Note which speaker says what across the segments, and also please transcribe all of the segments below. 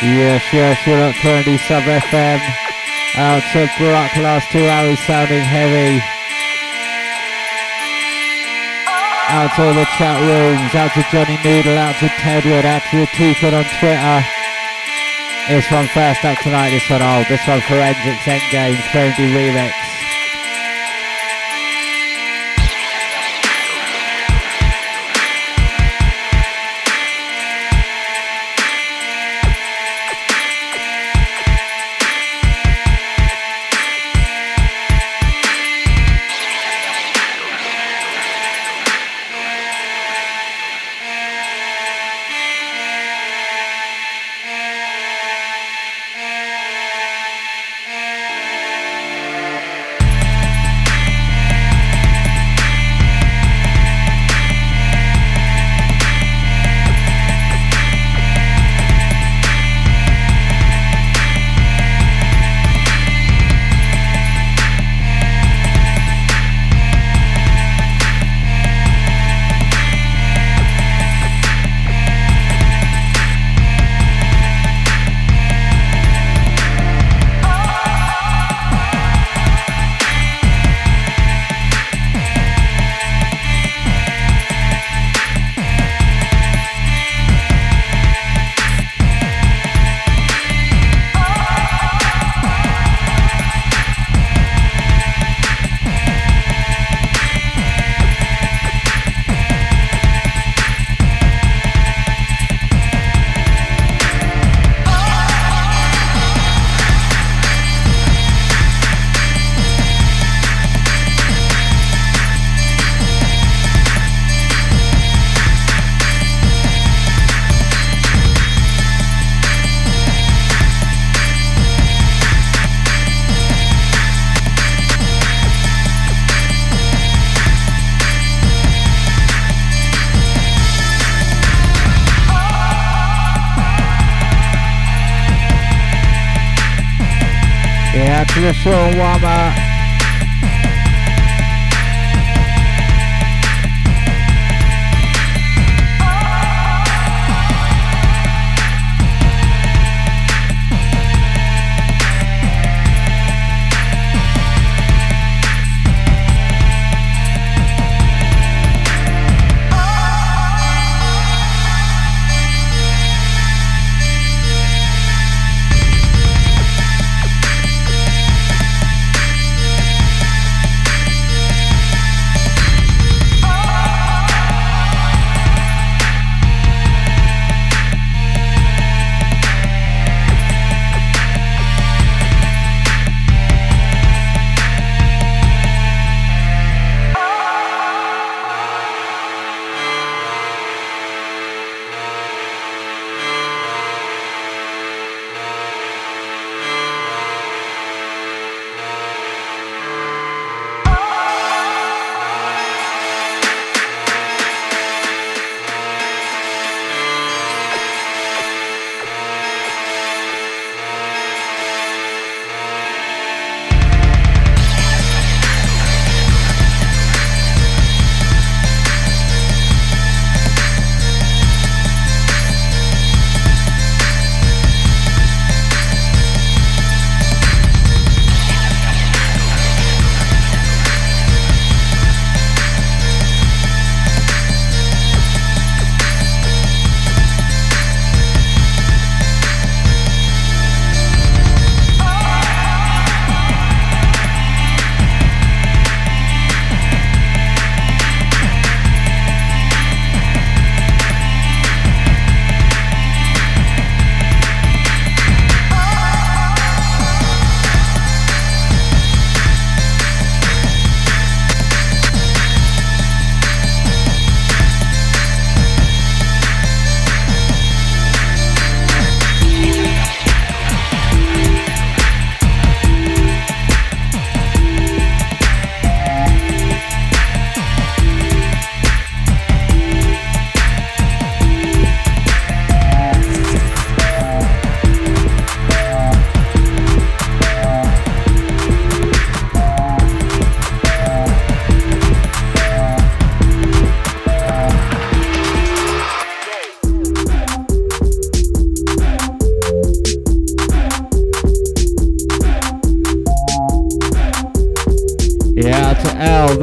Speaker 1: Yes, yes, you're not currently sub FM. Out to Brock, last two hours sounding heavy. Out to all the chat rooms, out to Johnny Noodle, out to Tedward, out to Teakwood on Twitter. This one first up tonight, this one old, this one Forensics Endgame, Crazy Remix.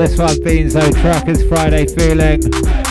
Speaker 2: This one, Beanzo Truckers Friday Feeling.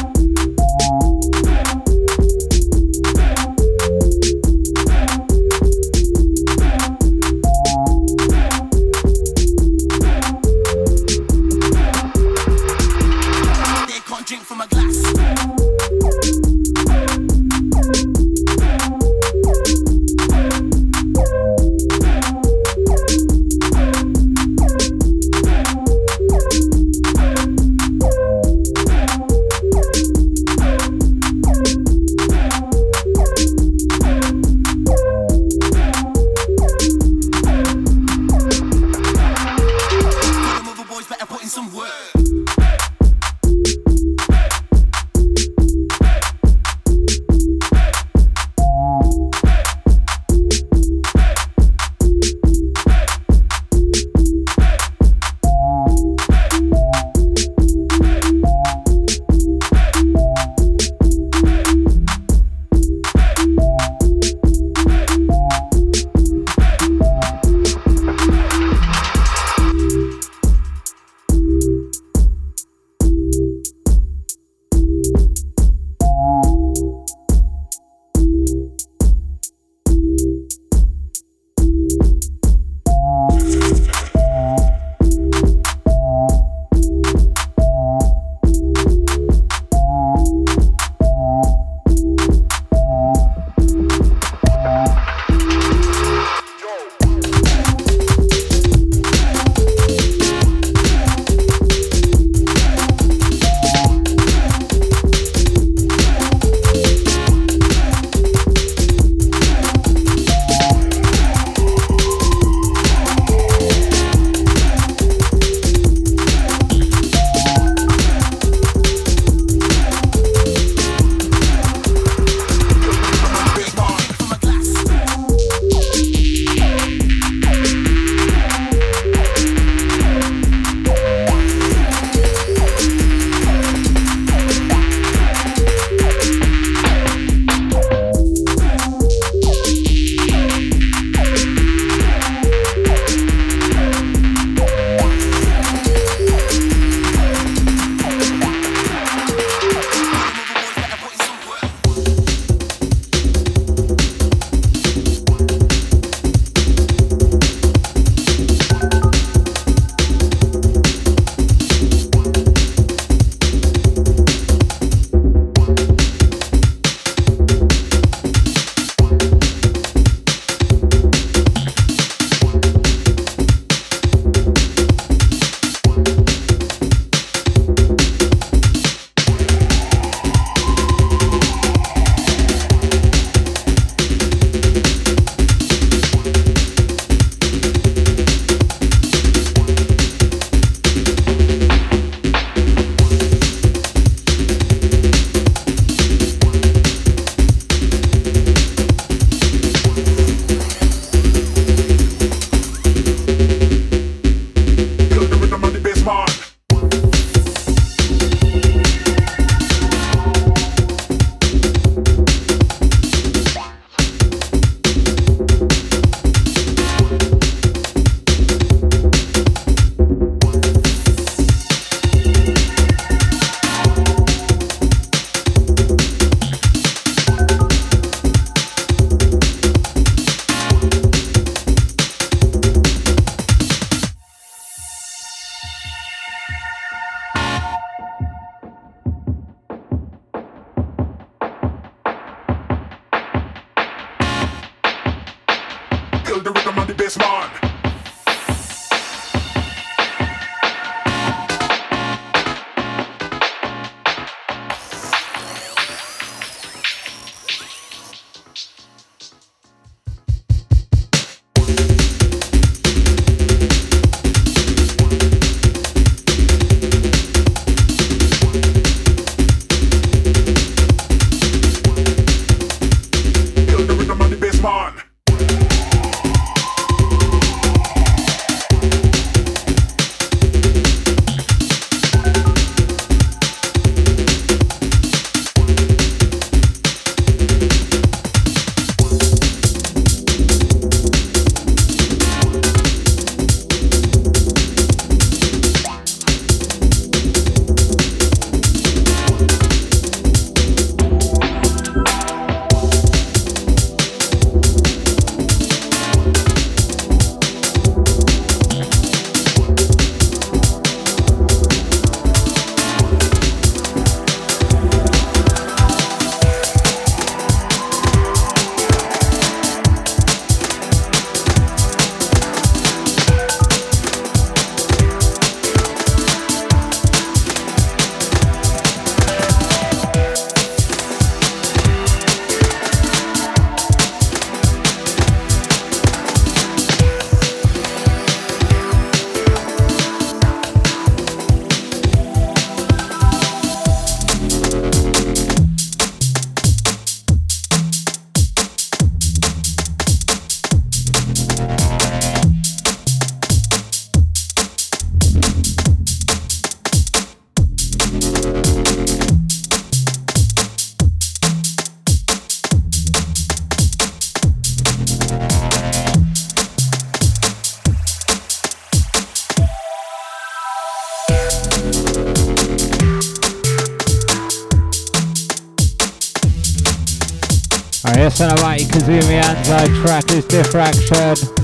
Speaker 1: Here's some Mighty Kazumi Anzai track is Diffraction.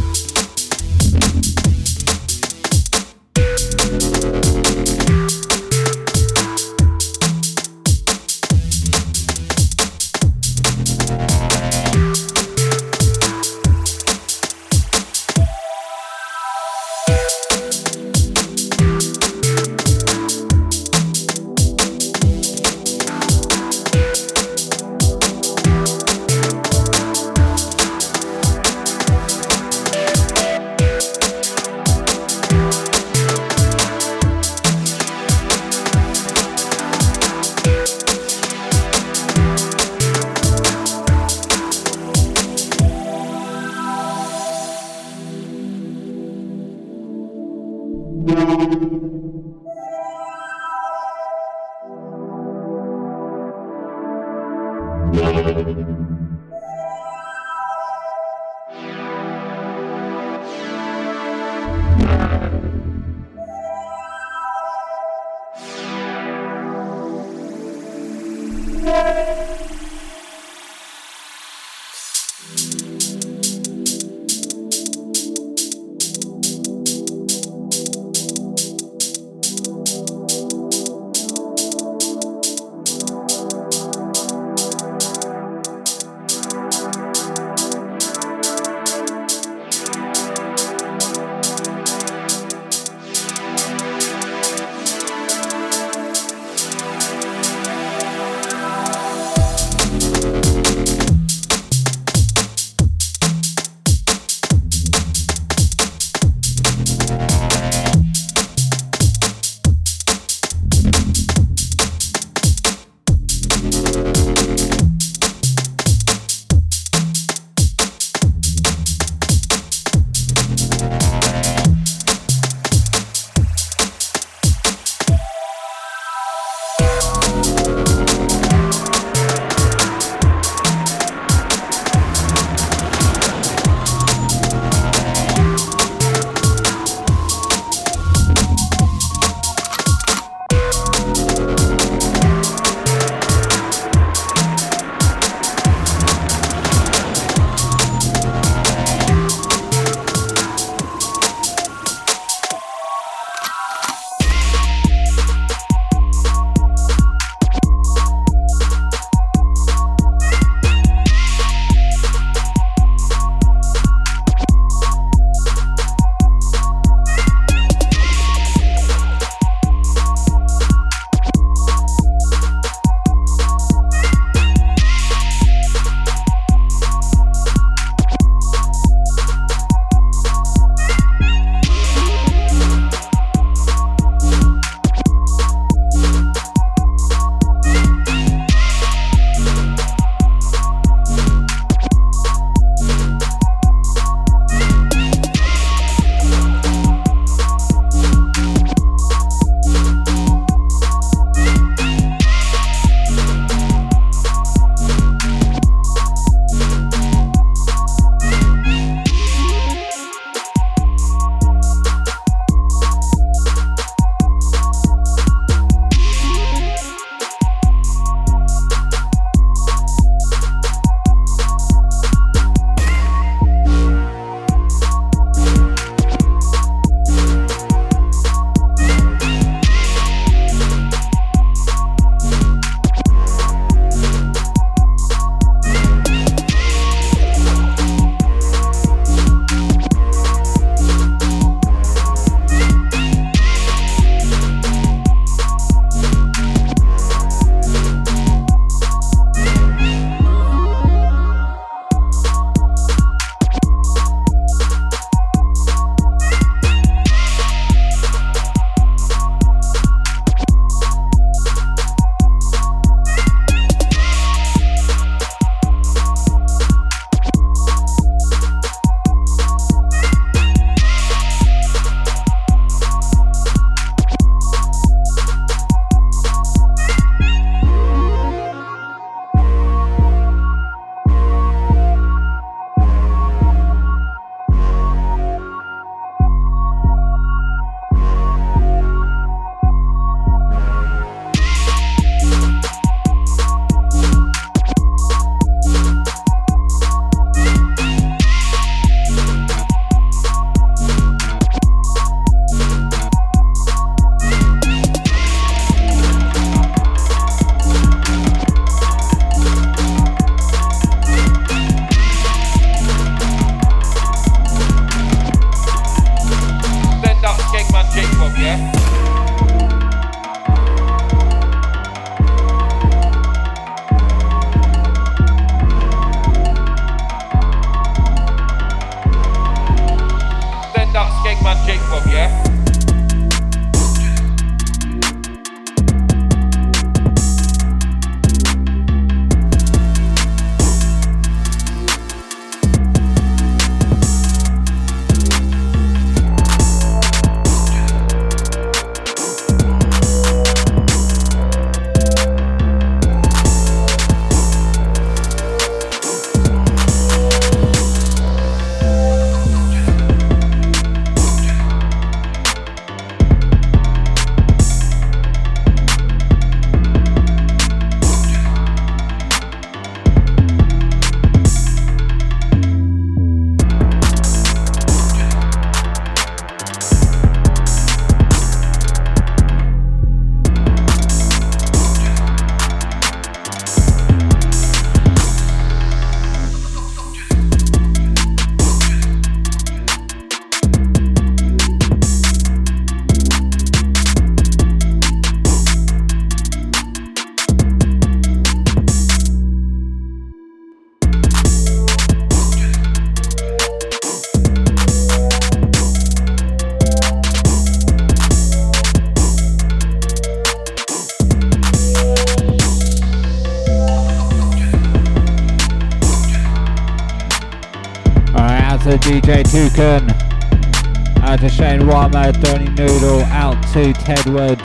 Speaker 1: Ted Wood.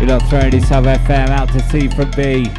Speaker 1: You're not throwing Sub FM, out to C from B.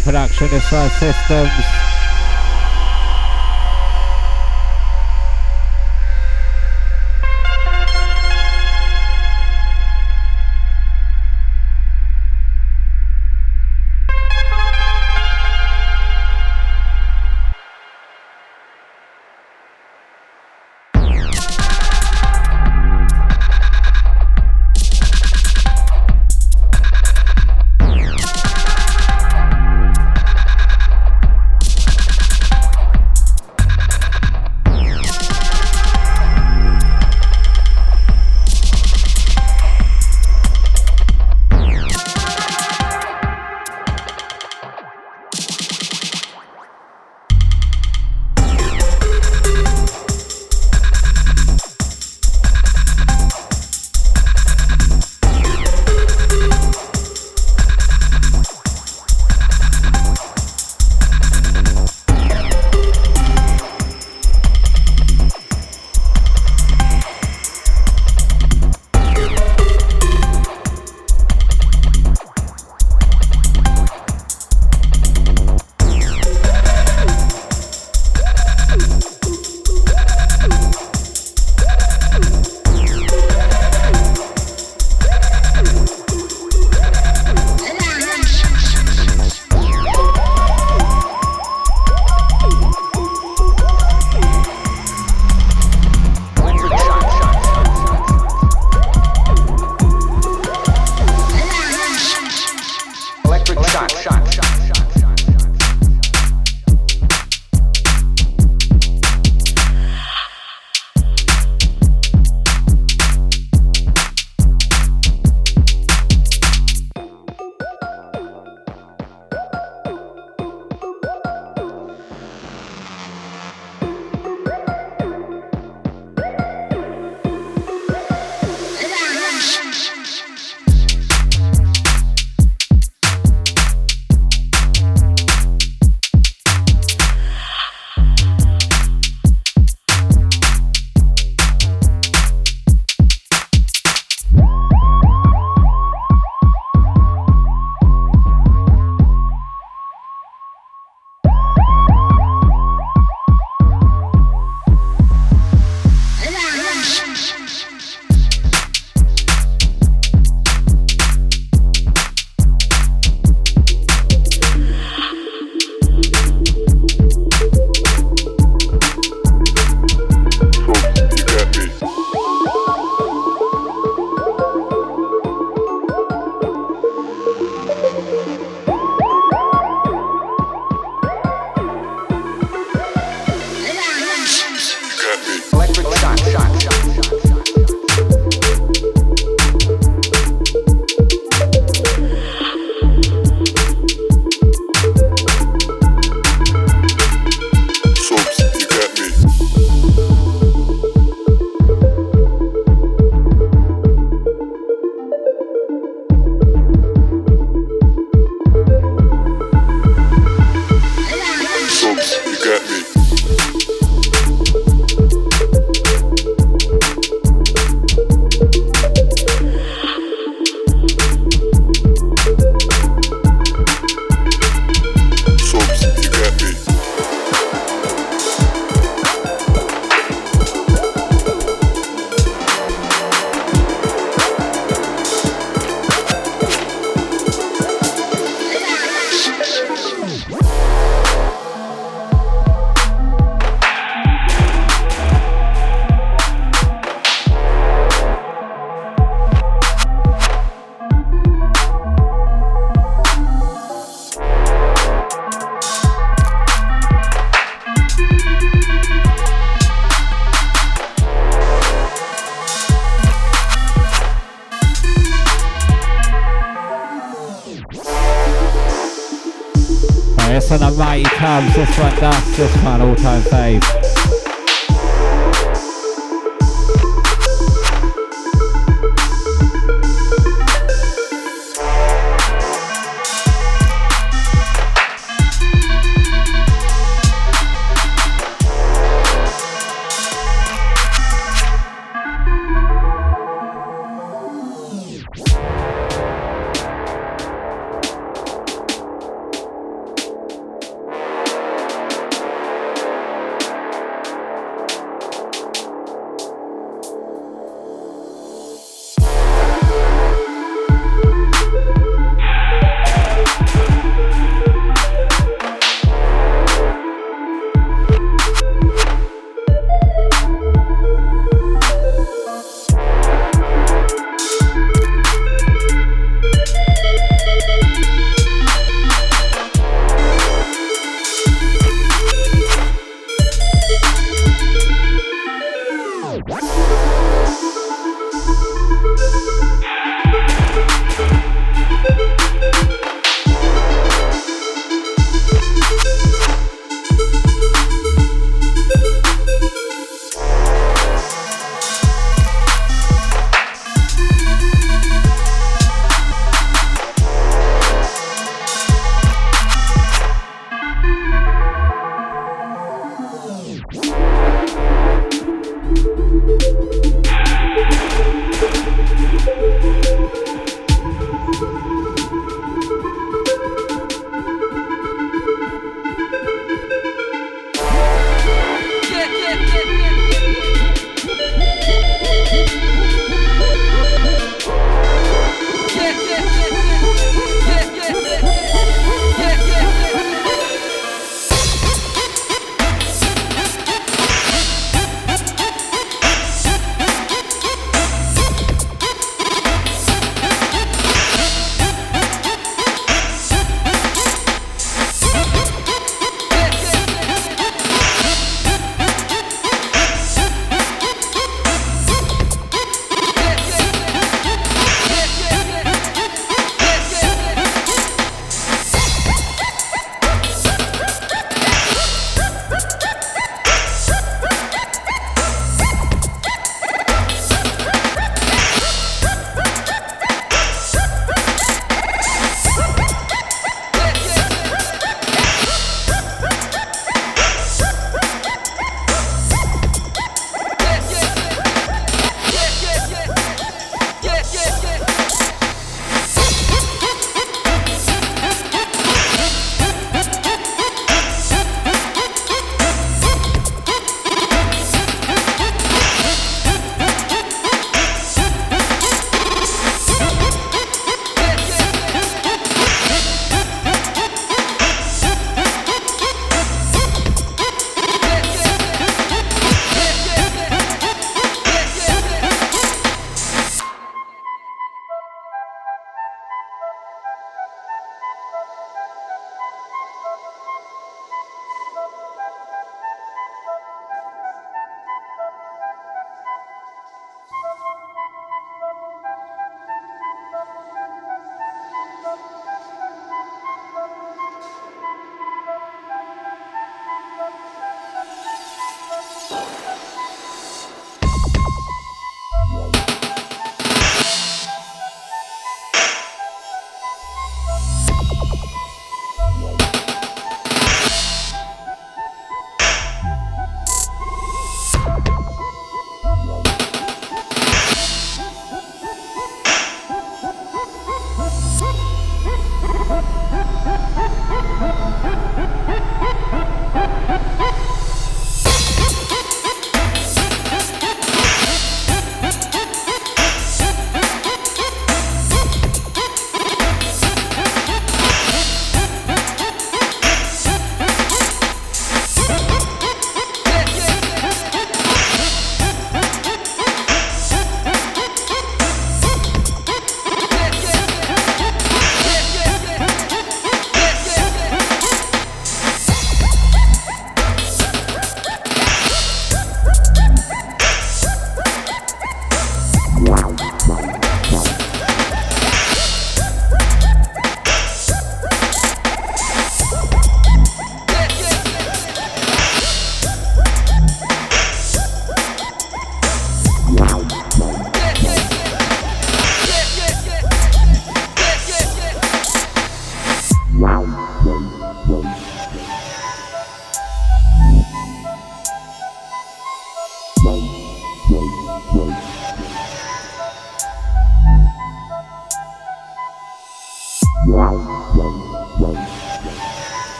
Speaker 1: production, this Systems.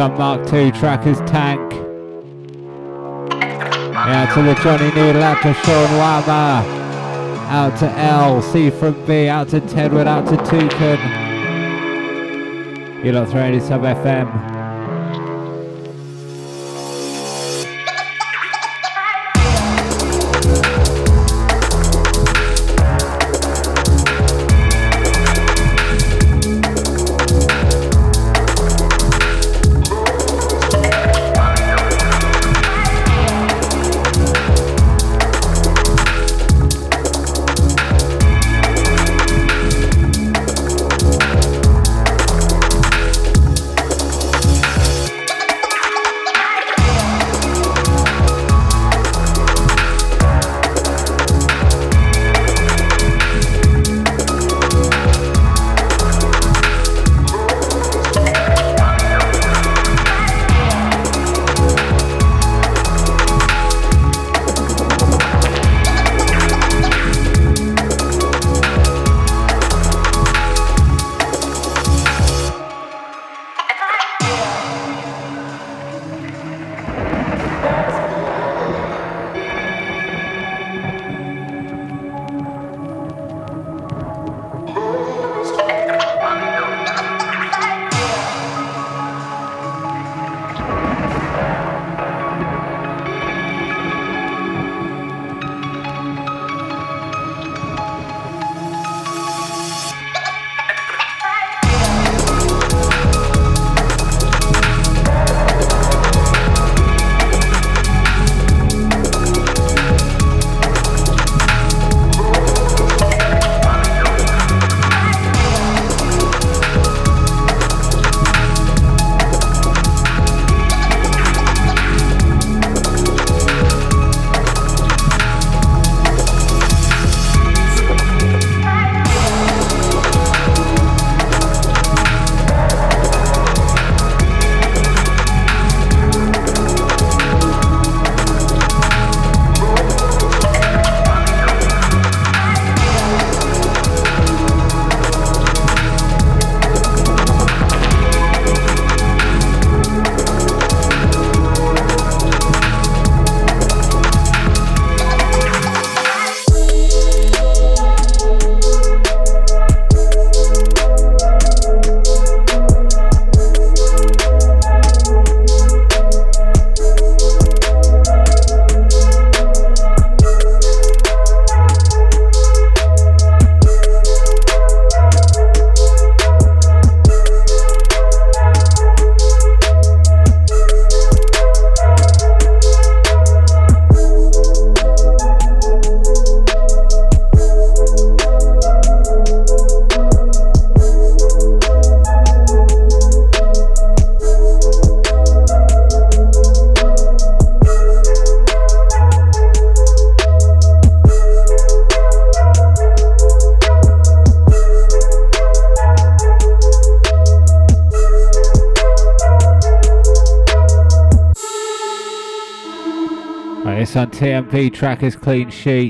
Speaker 1: Some Mark II trackers tank. Out to the Johnny Noodle, out to Sean Wama, out to L, C from B, out to Tedward, out to Toucan. You lot throwing sub FM. TMP Trackers Clean Sheet.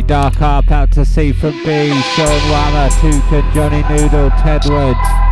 Speaker 1: Dark Up out to C from B, Sean Whammer, Toucan, Johnny Noodle, Ted Woods.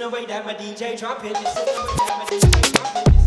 Speaker 3: the way that my DJ drop it. This is the way that my DJ drop it.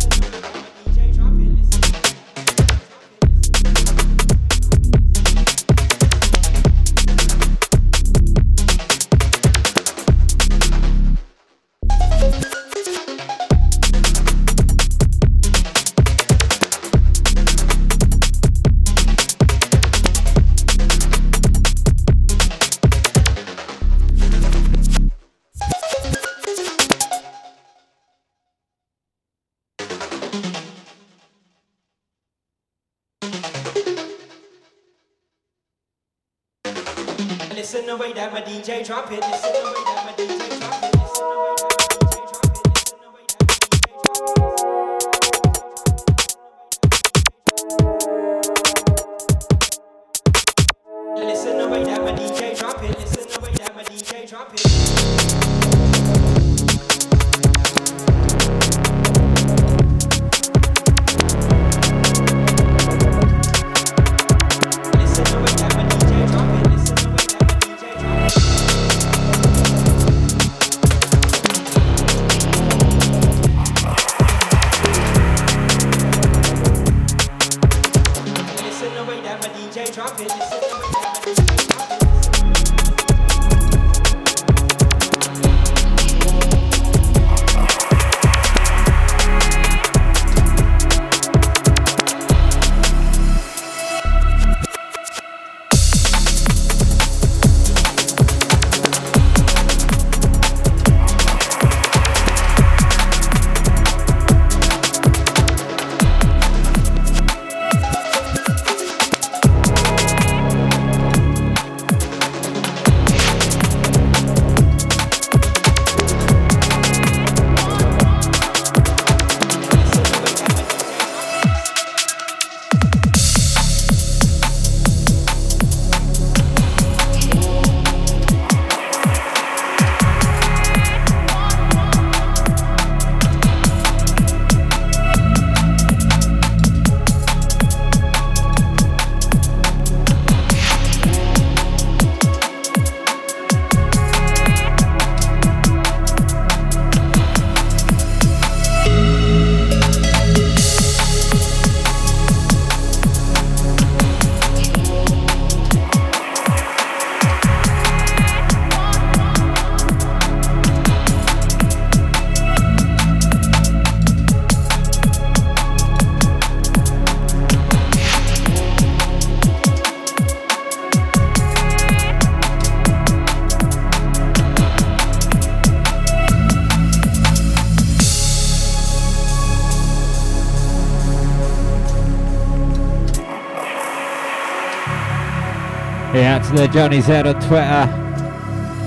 Speaker 1: Hustler Johnny's Head on Twitter.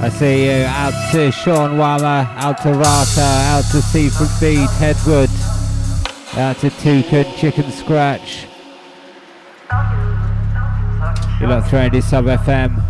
Speaker 1: I see you. Out to Sean Wama, out to Rata, out to Seafood Beat, Headwood, out to Toucan, Chicken Scratch. You're not throwing this sub FM.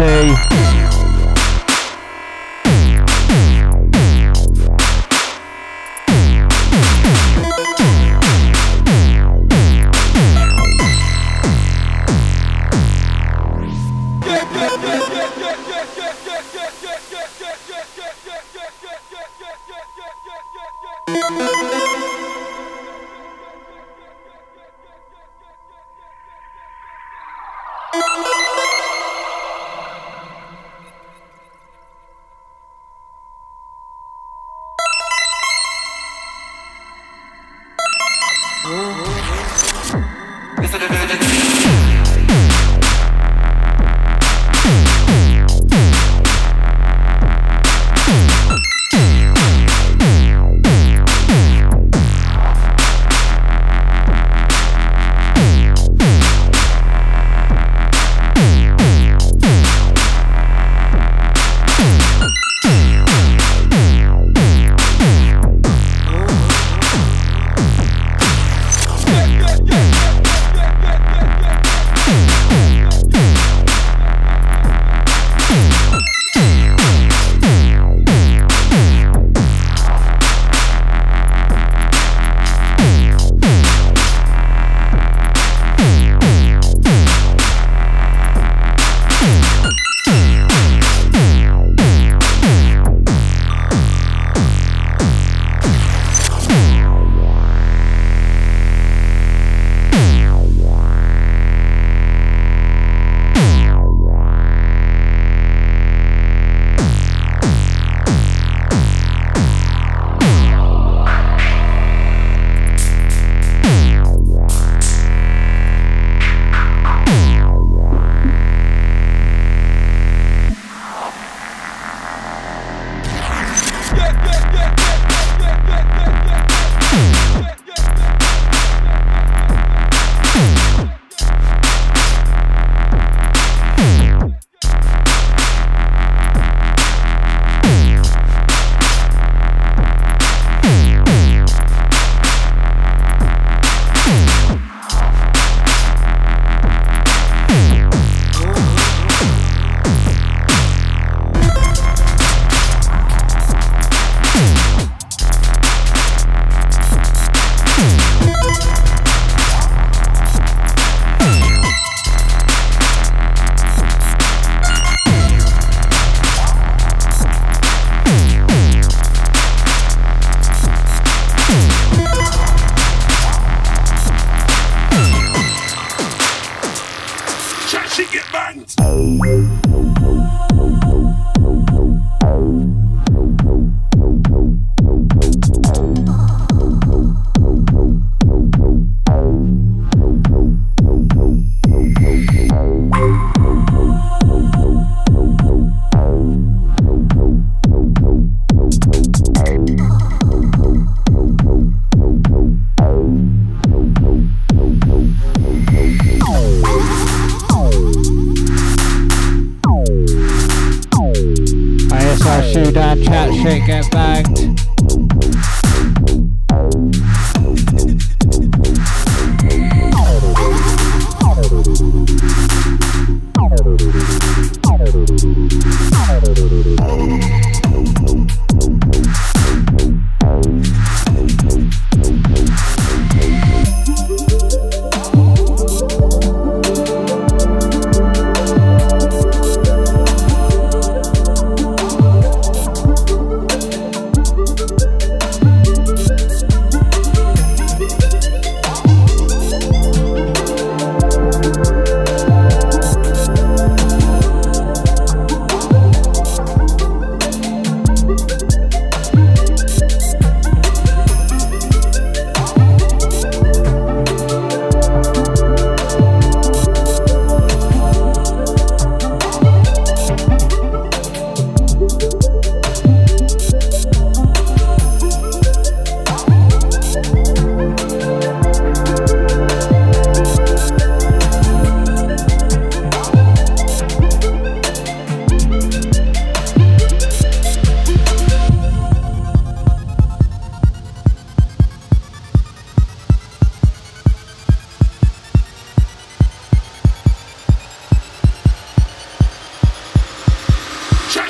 Speaker 1: Emergency.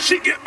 Speaker 4: She get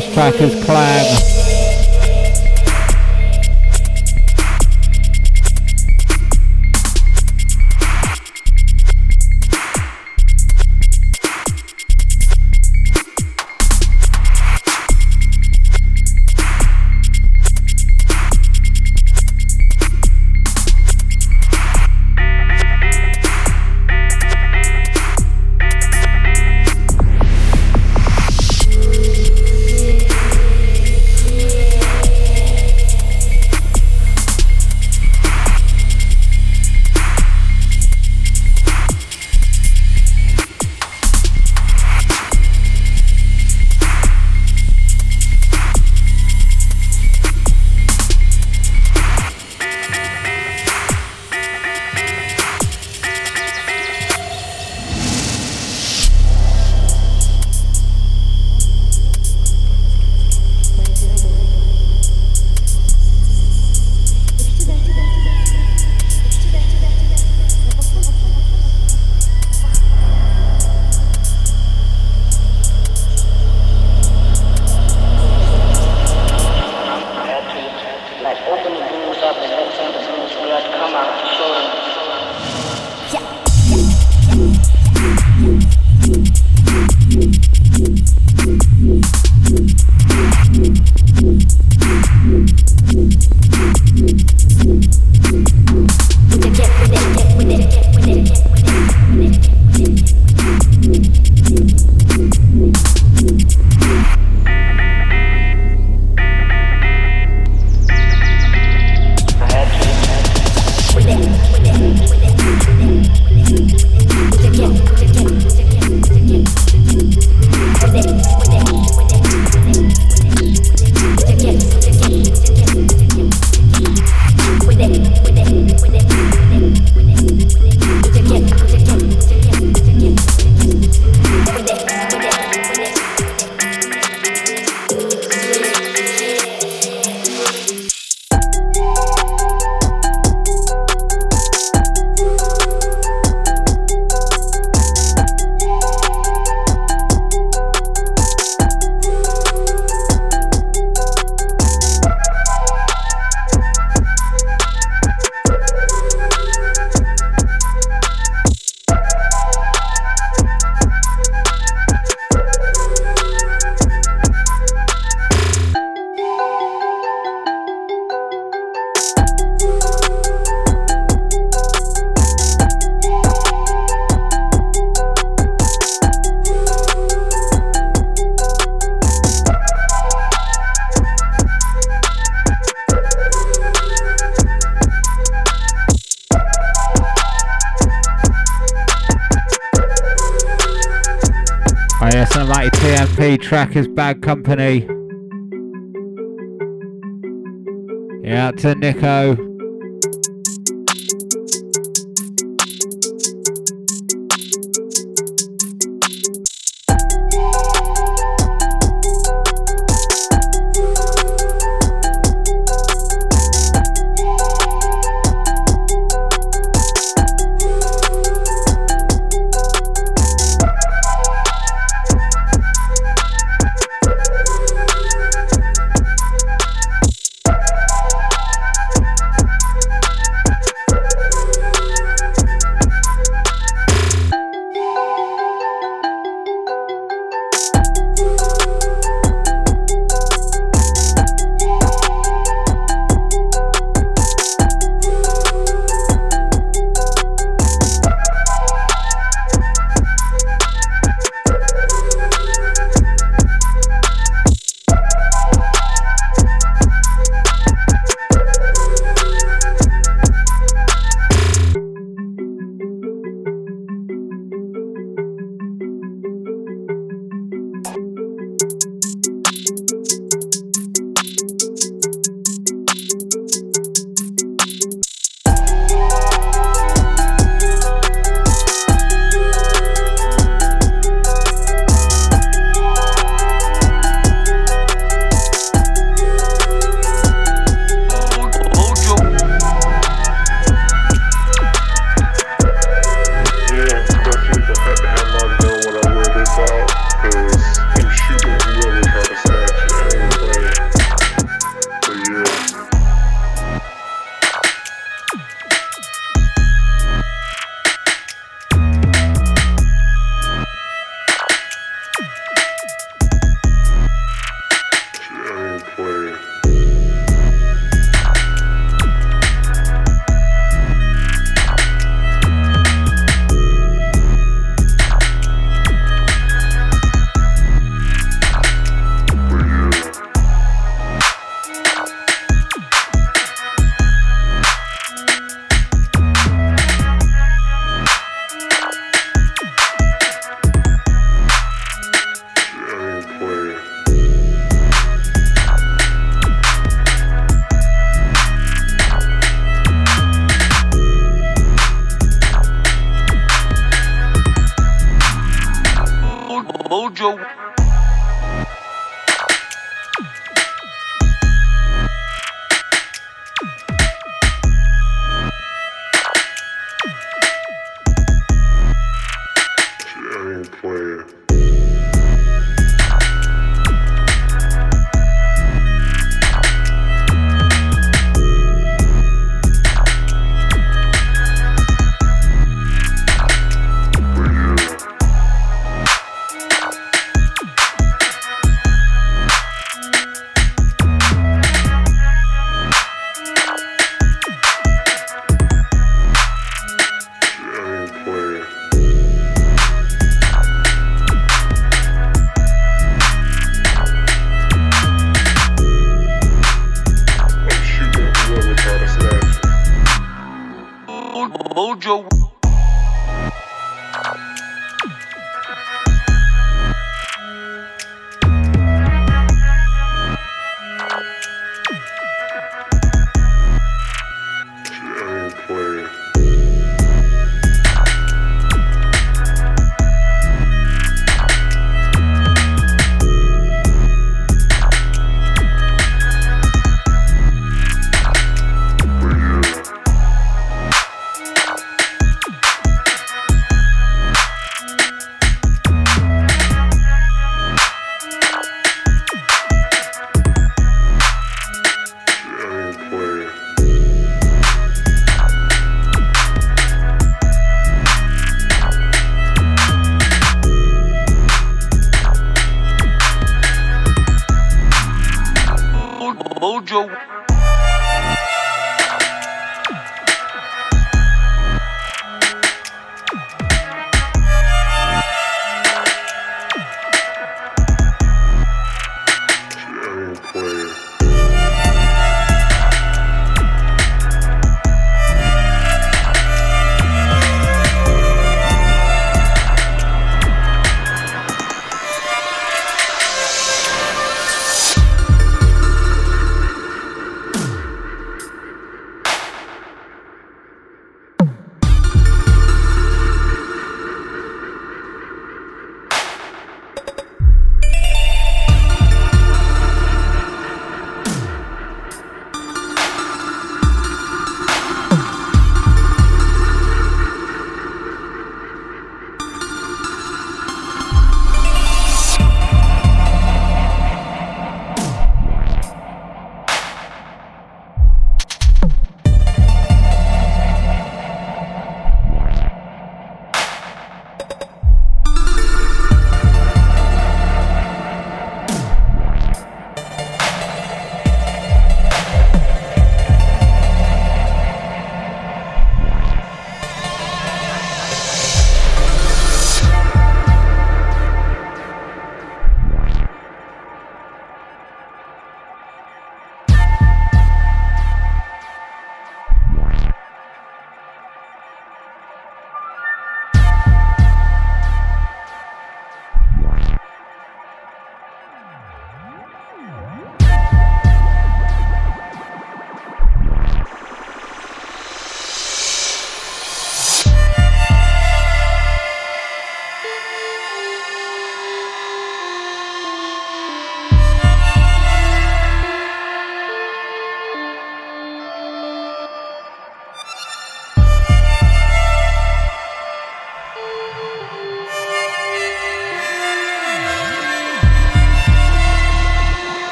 Speaker 4: banged?
Speaker 1: Underclass Trackers Clan. Trackers Bad Company. Yeah, to Nico.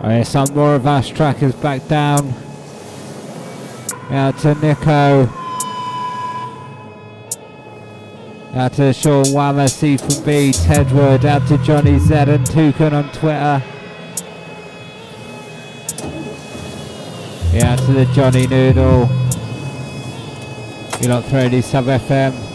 Speaker 1: Yeah, some more of our trackers back down. Out to Nico. Out to Sean Wammer, C from B, Tedward, out to Johnny Z and Toucan on Twitter. Yeah, out to the Johnny Noodle. You lot throw these sub FM.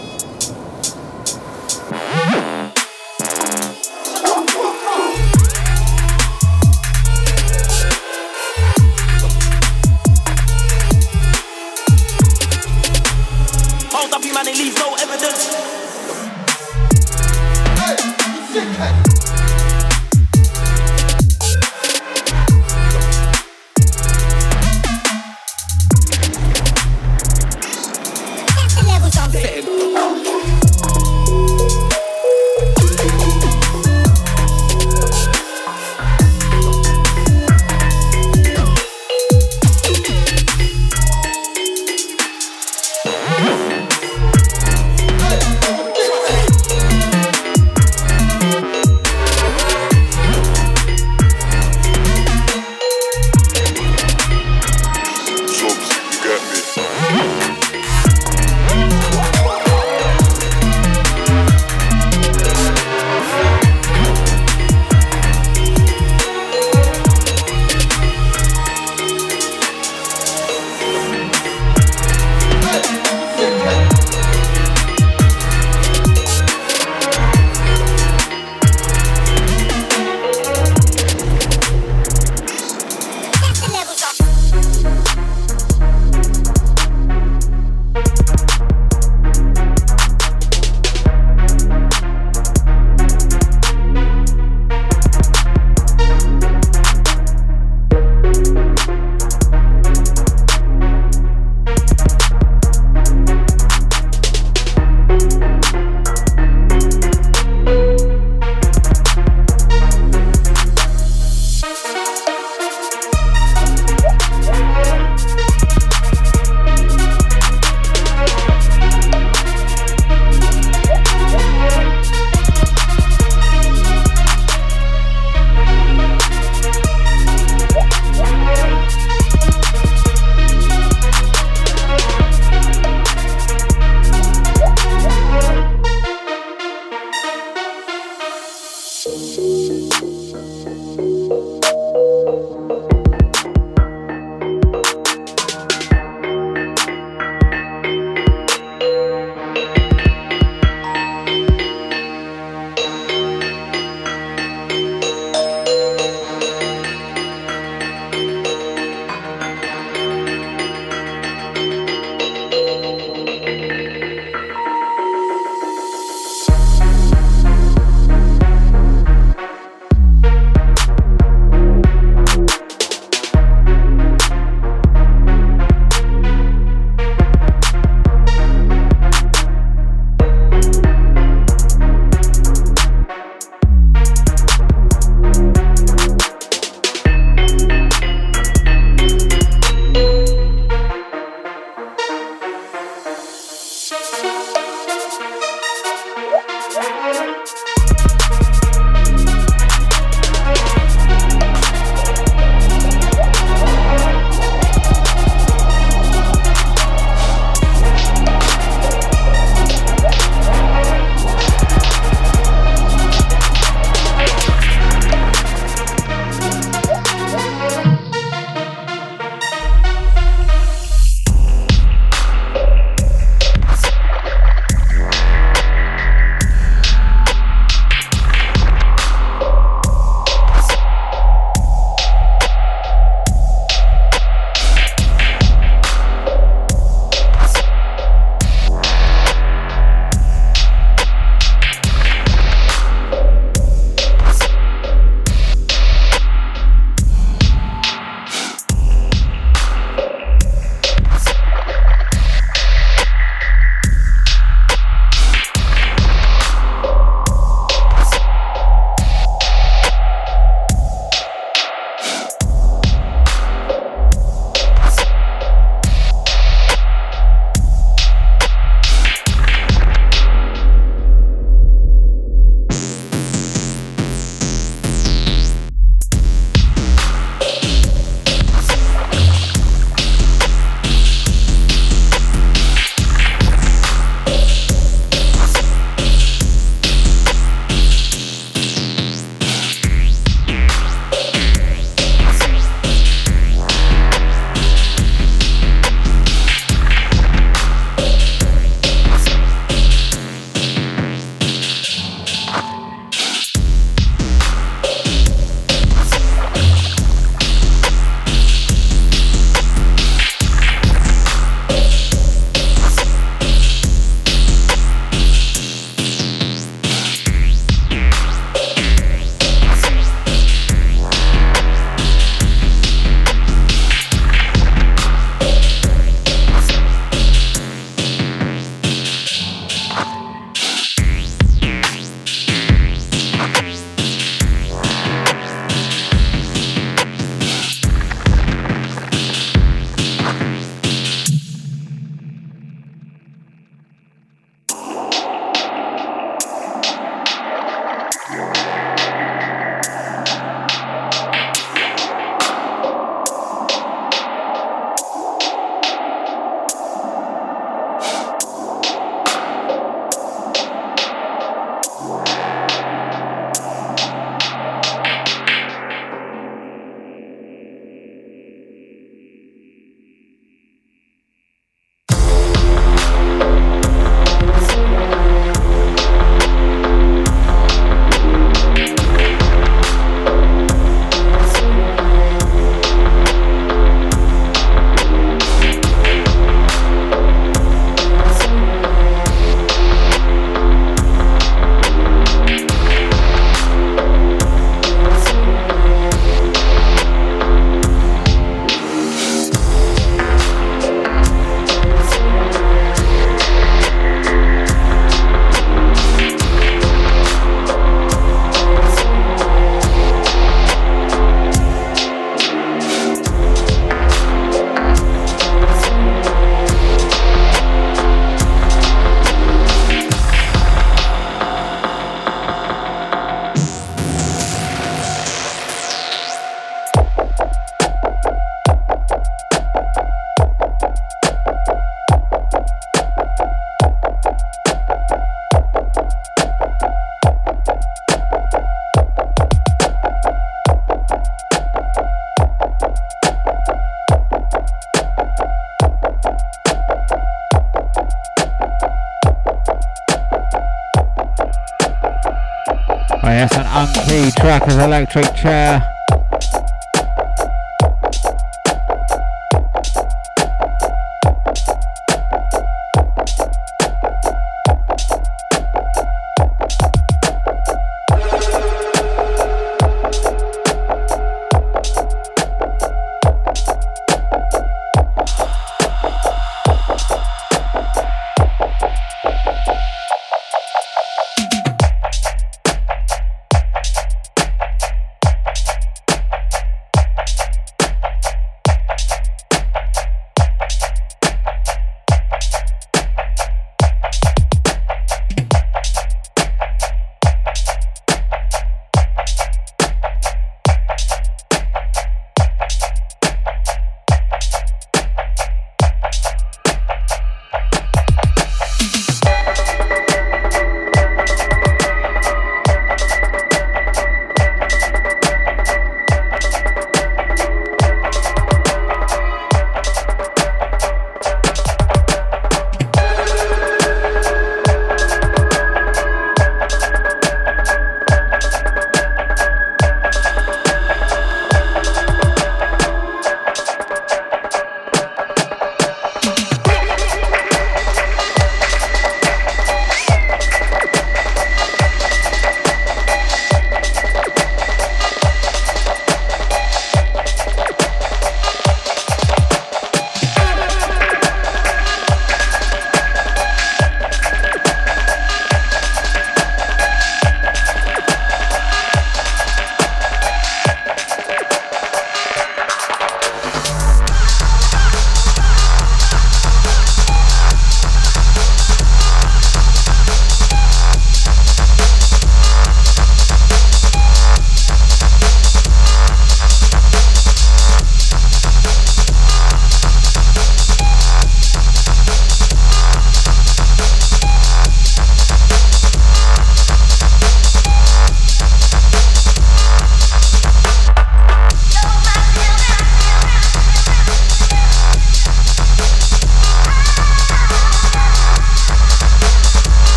Speaker 5: Unkey Trackers Electric Chair.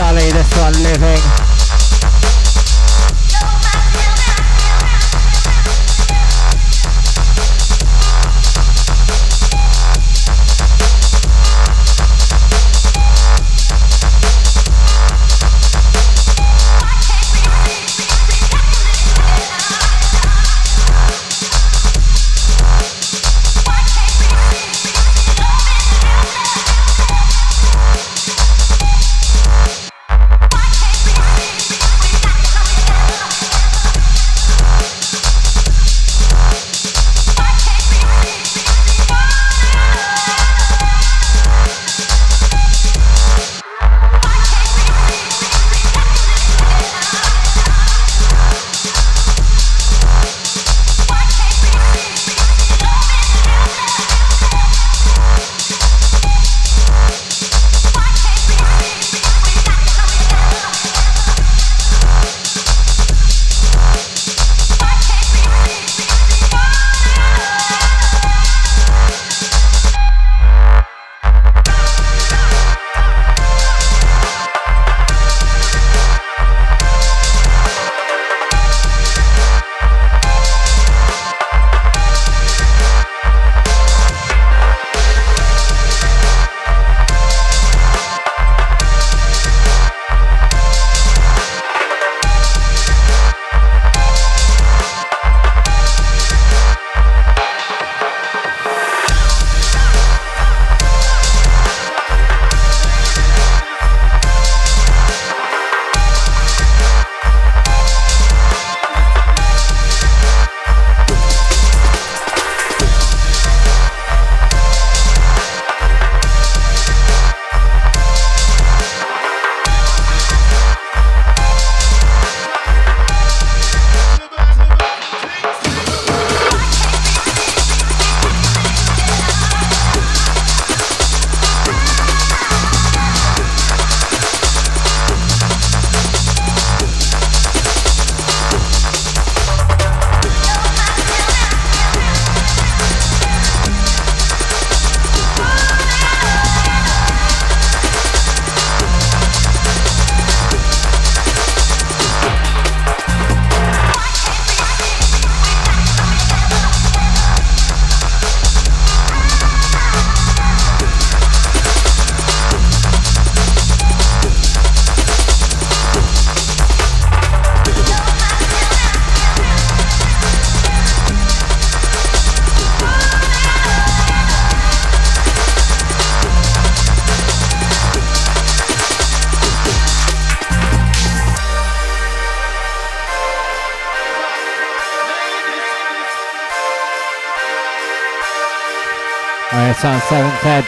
Speaker 5: Sully, this one living.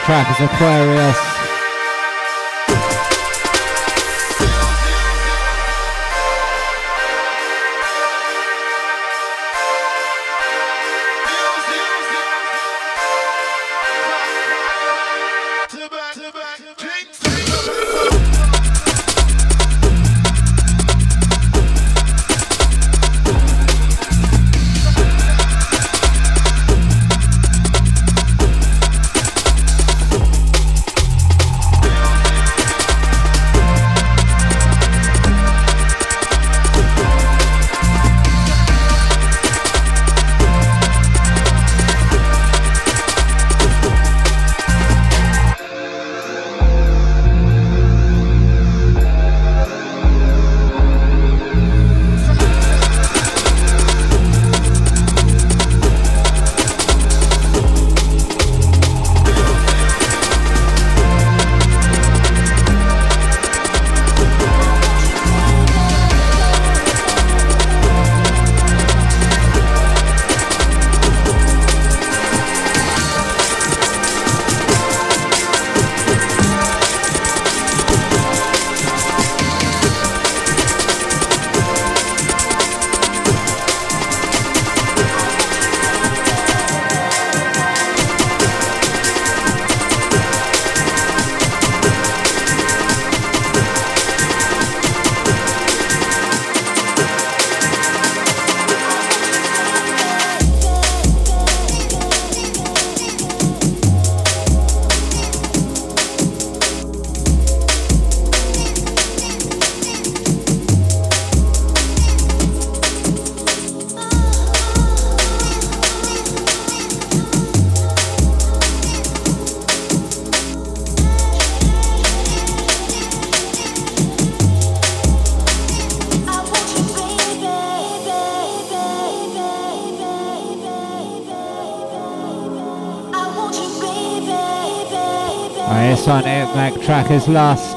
Speaker 5: Track is Aquarius. Track is Lust.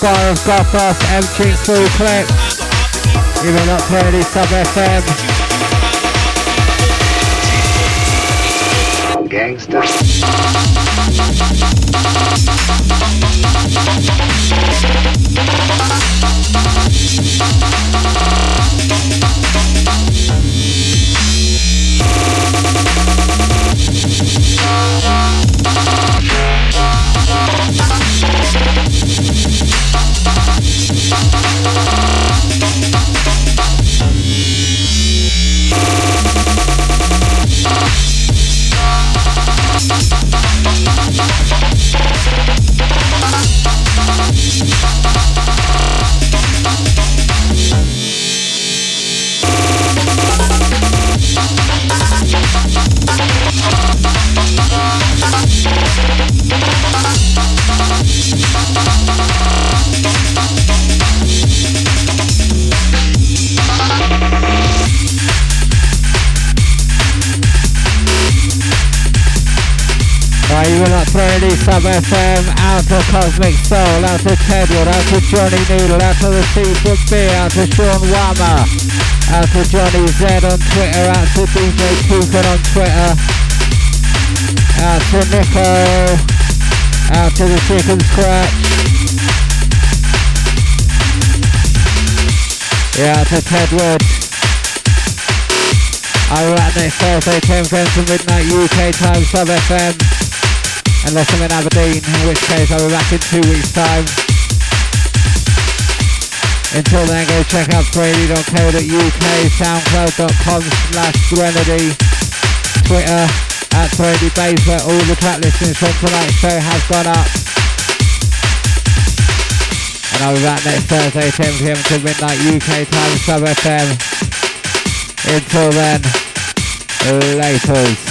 Speaker 1: Scar of Gothos, emptying through clips. Even not playing these sub FM.
Speaker 4: Gangster.
Speaker 1: Freddy FM, out to Cosmic Soul, out to Tedward, out to Johnny Noodle, out to the Seafood Beer, out to Sean Wammer, out to Johnny Z on Twitter, out to DJ Cooper on Twitter, out to Nico, out to the Chicken Scratch, yeah, out to Tedward. Back next Thursday, 10 pm to midnight UK time, Sub FM unless I'm in Aberdeen, in which case I'll be back in two weeks' time. Until then, go check out threnody.co.uk, soundcloud.com slash Threnody, Twitter at Threnody Base, where all the track listings from tonight's show has gone up. And I'll be back next Thursday, 10pm to midnight UK time, Sub FM. Until then, laters.